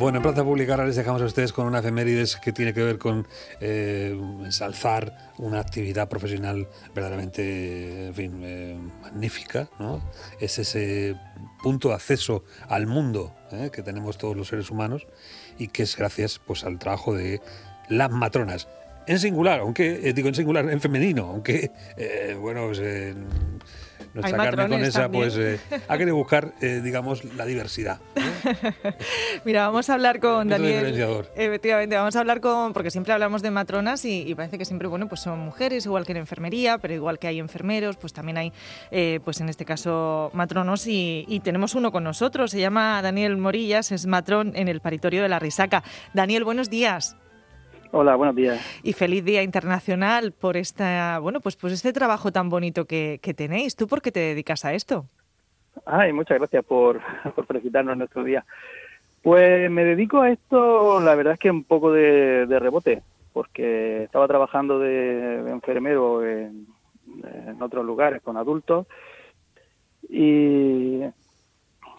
Bueno, en Plaza Pública ahora les dejamos a ustedes con una efemérides que tiene que ver con eh, ensalzar una actividad profesional verdaderamente, en fin, eh, magnífica, ¿no? Es ese punto de acceso al mundo ¿eh? que tenemos todos los seres humanos y que es gracias pues al trabajo de las matronas. En singular, aunque, digo en singular, en femenino, aunque, bueno, pues, nuestra carne con esa, pues eh, ha querido buscar, eh, digamos, la diversidad. Mira, vamos a hablar con Daniel. Efectivamente, vamos a hablar con, porque siempre hablamos de matronas y, parece que siempre, bueno, pues son mujeres, igual que en enfermería, pero igual que hay enfermeros, pues también hay, eh, pues en este caso, matronos y, y tenemos uno con nosotros, se llama Daniel Morillas, es matrón en el paritorio de la Risaca. Daniel, buenos días. Hola, buenos días. Y feliz Día Internacional por esta, bueno, pues, pues este trabajo tan bonito que, tenéis. ¿Tú por qué te dedicas a esto? Ay, muchas gracias por, por felicitarnos nuestro día. Pues me dedico a esto, la verdad es que un poco de, rebote, porque estaba trabajando de, enfermero en, en, otros lugares con adultos y,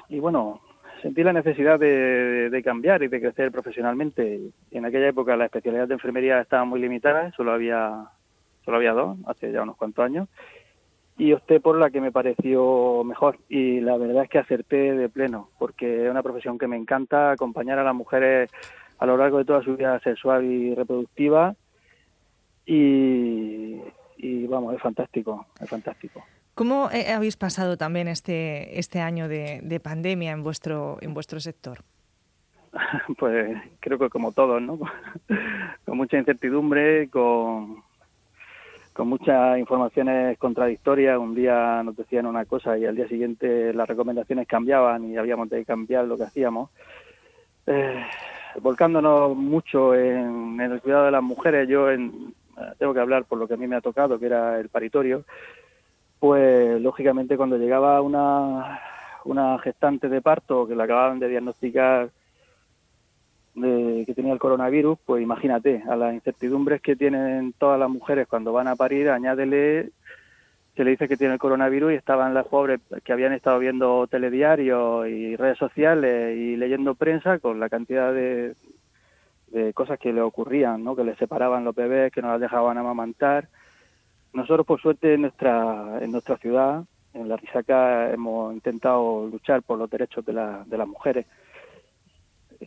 y bueno, sentí la necesidad de, cambiar y de crecer profesionalmente. En aquella época la especialidad de enfermería estaba muy limitada, solo había, solo había dos, hace ya unos cuantos años, y opté por la que me pareció mejor. Y la verdad es que acerté de pleno, porque es una profesión que me encanta, acompañar a las mujeres a lo largo de toda su vida sexual y reproductiva. Y, y vamos, es fantástico, es fantástico. ¿Cómo eh, habéis pasado también este, este año de, pandemia en vuestro, en vuestro sector? Pues creo que como todos, ¿no? con mucha incertidumbre, con, con muchas informaciones contradictorias. Un día nos decían una cosa y al día siguiente las recomendaciones cambiaban y habíamos de cambiar lo que hacíamos. Eh, volcándonos mucho en, el cuidado de las mujeres, yo en, eh, tengo que hablar por lo que a mí me ha tocado, que era el paritorio pues lógicamente cuando llegaba una, una gestante de parto que le acababan de diagnosticar que tenía el coronavirus, pues imagínate, a las incertidumbres que tienen todas las mujeres cuando van a parir, añádele, se le dice que tiene el coronavirus y estaban las pobres que habían estado viendo telediarios y redes sociales y leyendo prensa con la cantidad de, de cosas que le ocurrían, ¿no? que le separaban los bebés, que no las dejaban amamantar nosotros, por suerte, en nuestra, en nuestra ciudad, en la Risaca, hemos intentado luchar por los derechos de, la, de las mujeres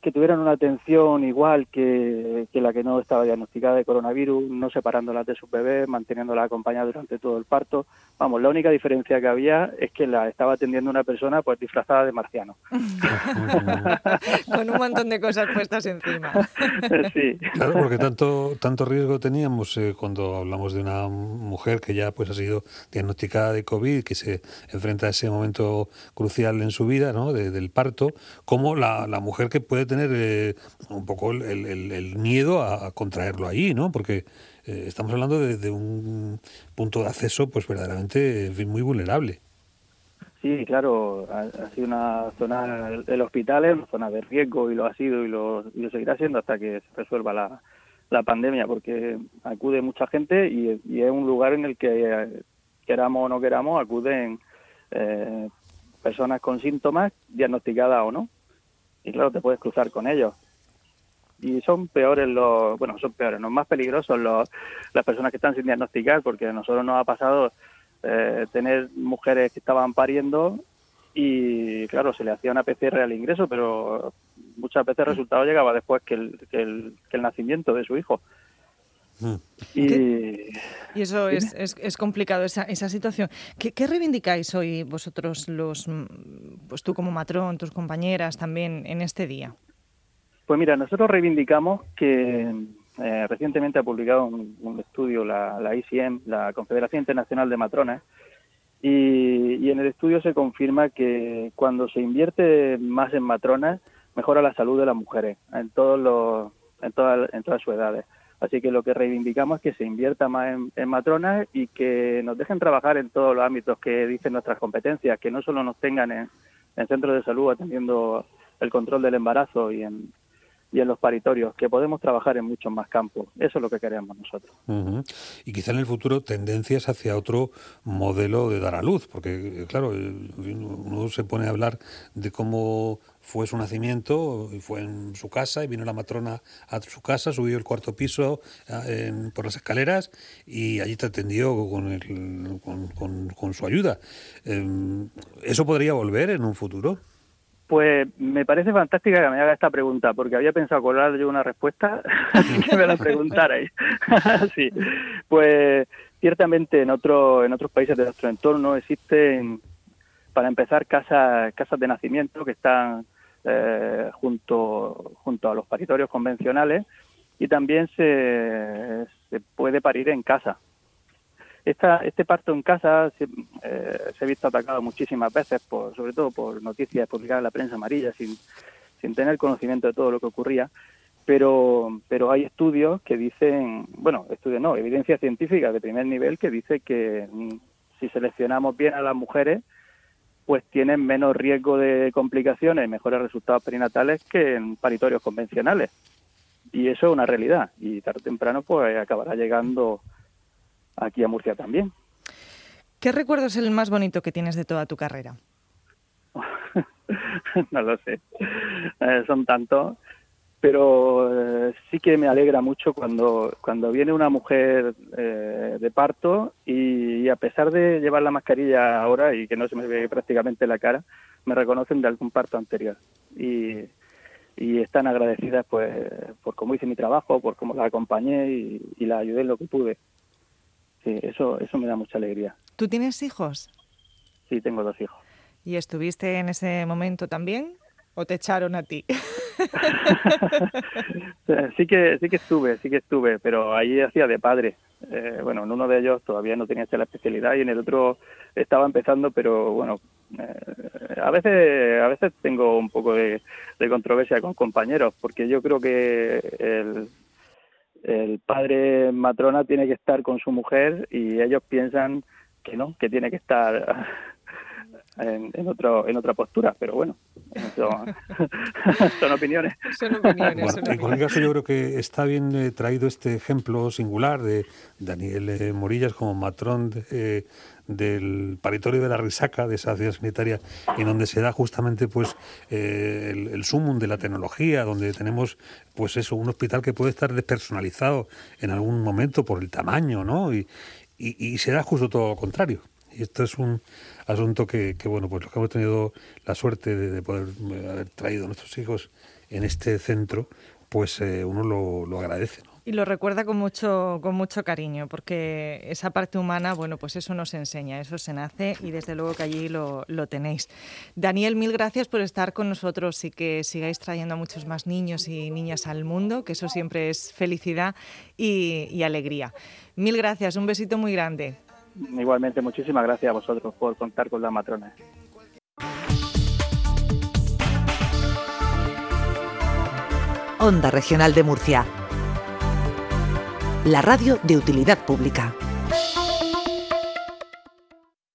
que tuvieran una atención igual que, la que no estaba diagnosticada de coronavirus, no separándolas de sus bebés, manteniéndolas acompañadas durante todo el parto. Vamos, la única diferencia que había es que la estaba atendiendo una persona pues disfrazada de marciano. Con un montón de cosas puestas encima. sí. Claro, porque tanto, tanto riesgo teníamos eh, cuando hablamos de una mujer que ya pues ha sido diagnosticada de COVID, que se enfrenta a ese momento crucial en su vida, ¿no? del parto, como la, la mujer que puede tener eh, un poco el, miedo a, contraerlo ahí, ¿no? Porque eh, estamos hablando de, un punto de acceso, pues verdaderamente muy vulnerable. Sí, claro, ha, sido una zona, el hospital es una zona de riesgo y lo ha sido y lo, seguirá siendo hasta que se resuelva la, pandemia, porque acude mucha gente y, es un lugar en el que, queramos o no queramos, acuden eh, personas con síntomas diagnosticadas o no y claro, te puedes cruzar con ellos. Y son peores los, bueno, son peores, no más peligrosos los, las personas que están sin diagnosticar, porque a nosotros nos ha pasado eh, tener mujeres que estaban pariendo y claro, se le hacía una PCR al ingreso, pero muchas veces el resultado llegaba después que el, que el, que el nacimiento de su hijo. Mm. Y, eso es, es, complicado, esa, esa situación. ¿Qué, ¿Qué, reivindicáis hoy vosotros, los, pues tú como matrón, tus compañeras también en este día? Pues mira, nosotros reivindicamos que eh, recientemente ha publicado un, estudio la, la, ICM, la Confederación Internacional de Matronas, y, en el estudio se confirma que cuando se invierte más en matronas, mejora la salud de las mujeres en, todos los, en, todas, en todas sus edades. Así que lo que reivindicamos es que se invierta más en, matronas y que nos dejen trabajar en todos los ámbitos que dicen nuestras competencias, que no solo nos tengan en, centros de salud atendiendo el control del embarazo y en, y en los paritorios, que podemos trabajar en muchos más campos. Eso es lo que queremos nosotros. Y quizá en el futuro tendencias hacia otro modelo de dar a luz, porque eh, claro, uno se pone a hablar de cómo fue su nacimiento fue en su casa y vino la matrona a su casa, subió el cuarto piso por las escaleras y allí te atendió con, con, su ayuda. Em, ¿Eso podría volver en un futuro? Pues me parece fantástica que me haga esta pregunta, porque había pensado colar yo una respuesta que me la preguntarais. sí, pues ciertamente en, otro, en otros países de nuestro entorno existen, para empezar, casas, casas de nacimiento que están eh, junto, junto a los paritorios convencionales y también se, se puede parir en casa. Esta, este parto en casa se, eh, se, ha visto atacado muchísimas veces, por, sobre todo por noticias publicadas en la prensa amarilla, sin, tener conocimiento de todo lo que ocurría. Pero, pero hay estudios que dicen, bueno, estudios no, evidencia científica de primer nivel que dice que mm, si seleccionamos bien a las mujeres, pues tienen menos riesgo de complicaciones, mejores resultados perinatales que en paritorios convencionales. Y eso es una realidad. Y tarde o temprano pues acabará llegando aquí a Murcia también. ¿Qué recuerdo es el más bonito que tienes de toda tu carrera? no lo sé. Eh, son tantos pero eh, sí que me alegra mucho cuando, cuando viene una mujer eh, de parto y, a pesar de llevar la mascarilla ahora y que no se me ve prácticamente la cara, me reconocen de algún parto anterior y, y están agradecidas pues por cómo hice mi trabajo, por cómo la acompañé y, y la ayudé en lo que pude. Sí, eso, eso me da mucha alegría. ¿Tú tienes hijos? Sí, tengo dos hijos. ¿Y estuviste en ese momento también? ¿O te echaron a ti? sí que sí que estuve, sí que estuve, pero ahí hacía de padre. Eh, bueno, en uno de ellos todavía no tenía la especialidad y en el otro estaba empezando, pero bueno, eh, a veces a veces tengo un poco de, controversia con compañeros, porque yo creo que el, el padre matrona tiene que estar con su mujer y ellos piensan que no, que tiene que estar en, otro, en otra postura, pero bueno, son opiniones. Son opiniones, En cualquier caso, yo creo que está bien eh, traído este ejemplo singular de Daniel eh, Morillas como matrón eh, del paritorio de la Risaca, de esa ciudad sanitaria, en donde se da justamente pues el, el, sumum de la tecnología, donde tenemos pues eso, un hospital que puede estar despersonalizado en algún momento por el tamaño, ¿no? Y, y, y se da justo todo lo contrario. Y esto es un asunto que, bueno, pues los que hemos tenido la suerte de, poder eh, haber traído a nuestros hijos en este centro, pues eh, uno lo, agradece. Y lo recuerda con mucho, con mucho cariño, porque esa parte humana, bueno, pues eso nos enseña, eso se nace y desde luego que allí lo, tenéis. Daniel, mil gracias por estar con nosotros y que sigáis trayendo a muchos más niños y niñas al mundo, que eso siempre es felicidad y alegría. Mil gracias, un besito muy grande. Igualmente, muchísimas gracias a vosotros por contar con la matrona. Onda Regional de Murcia. La radio de utilidad pública.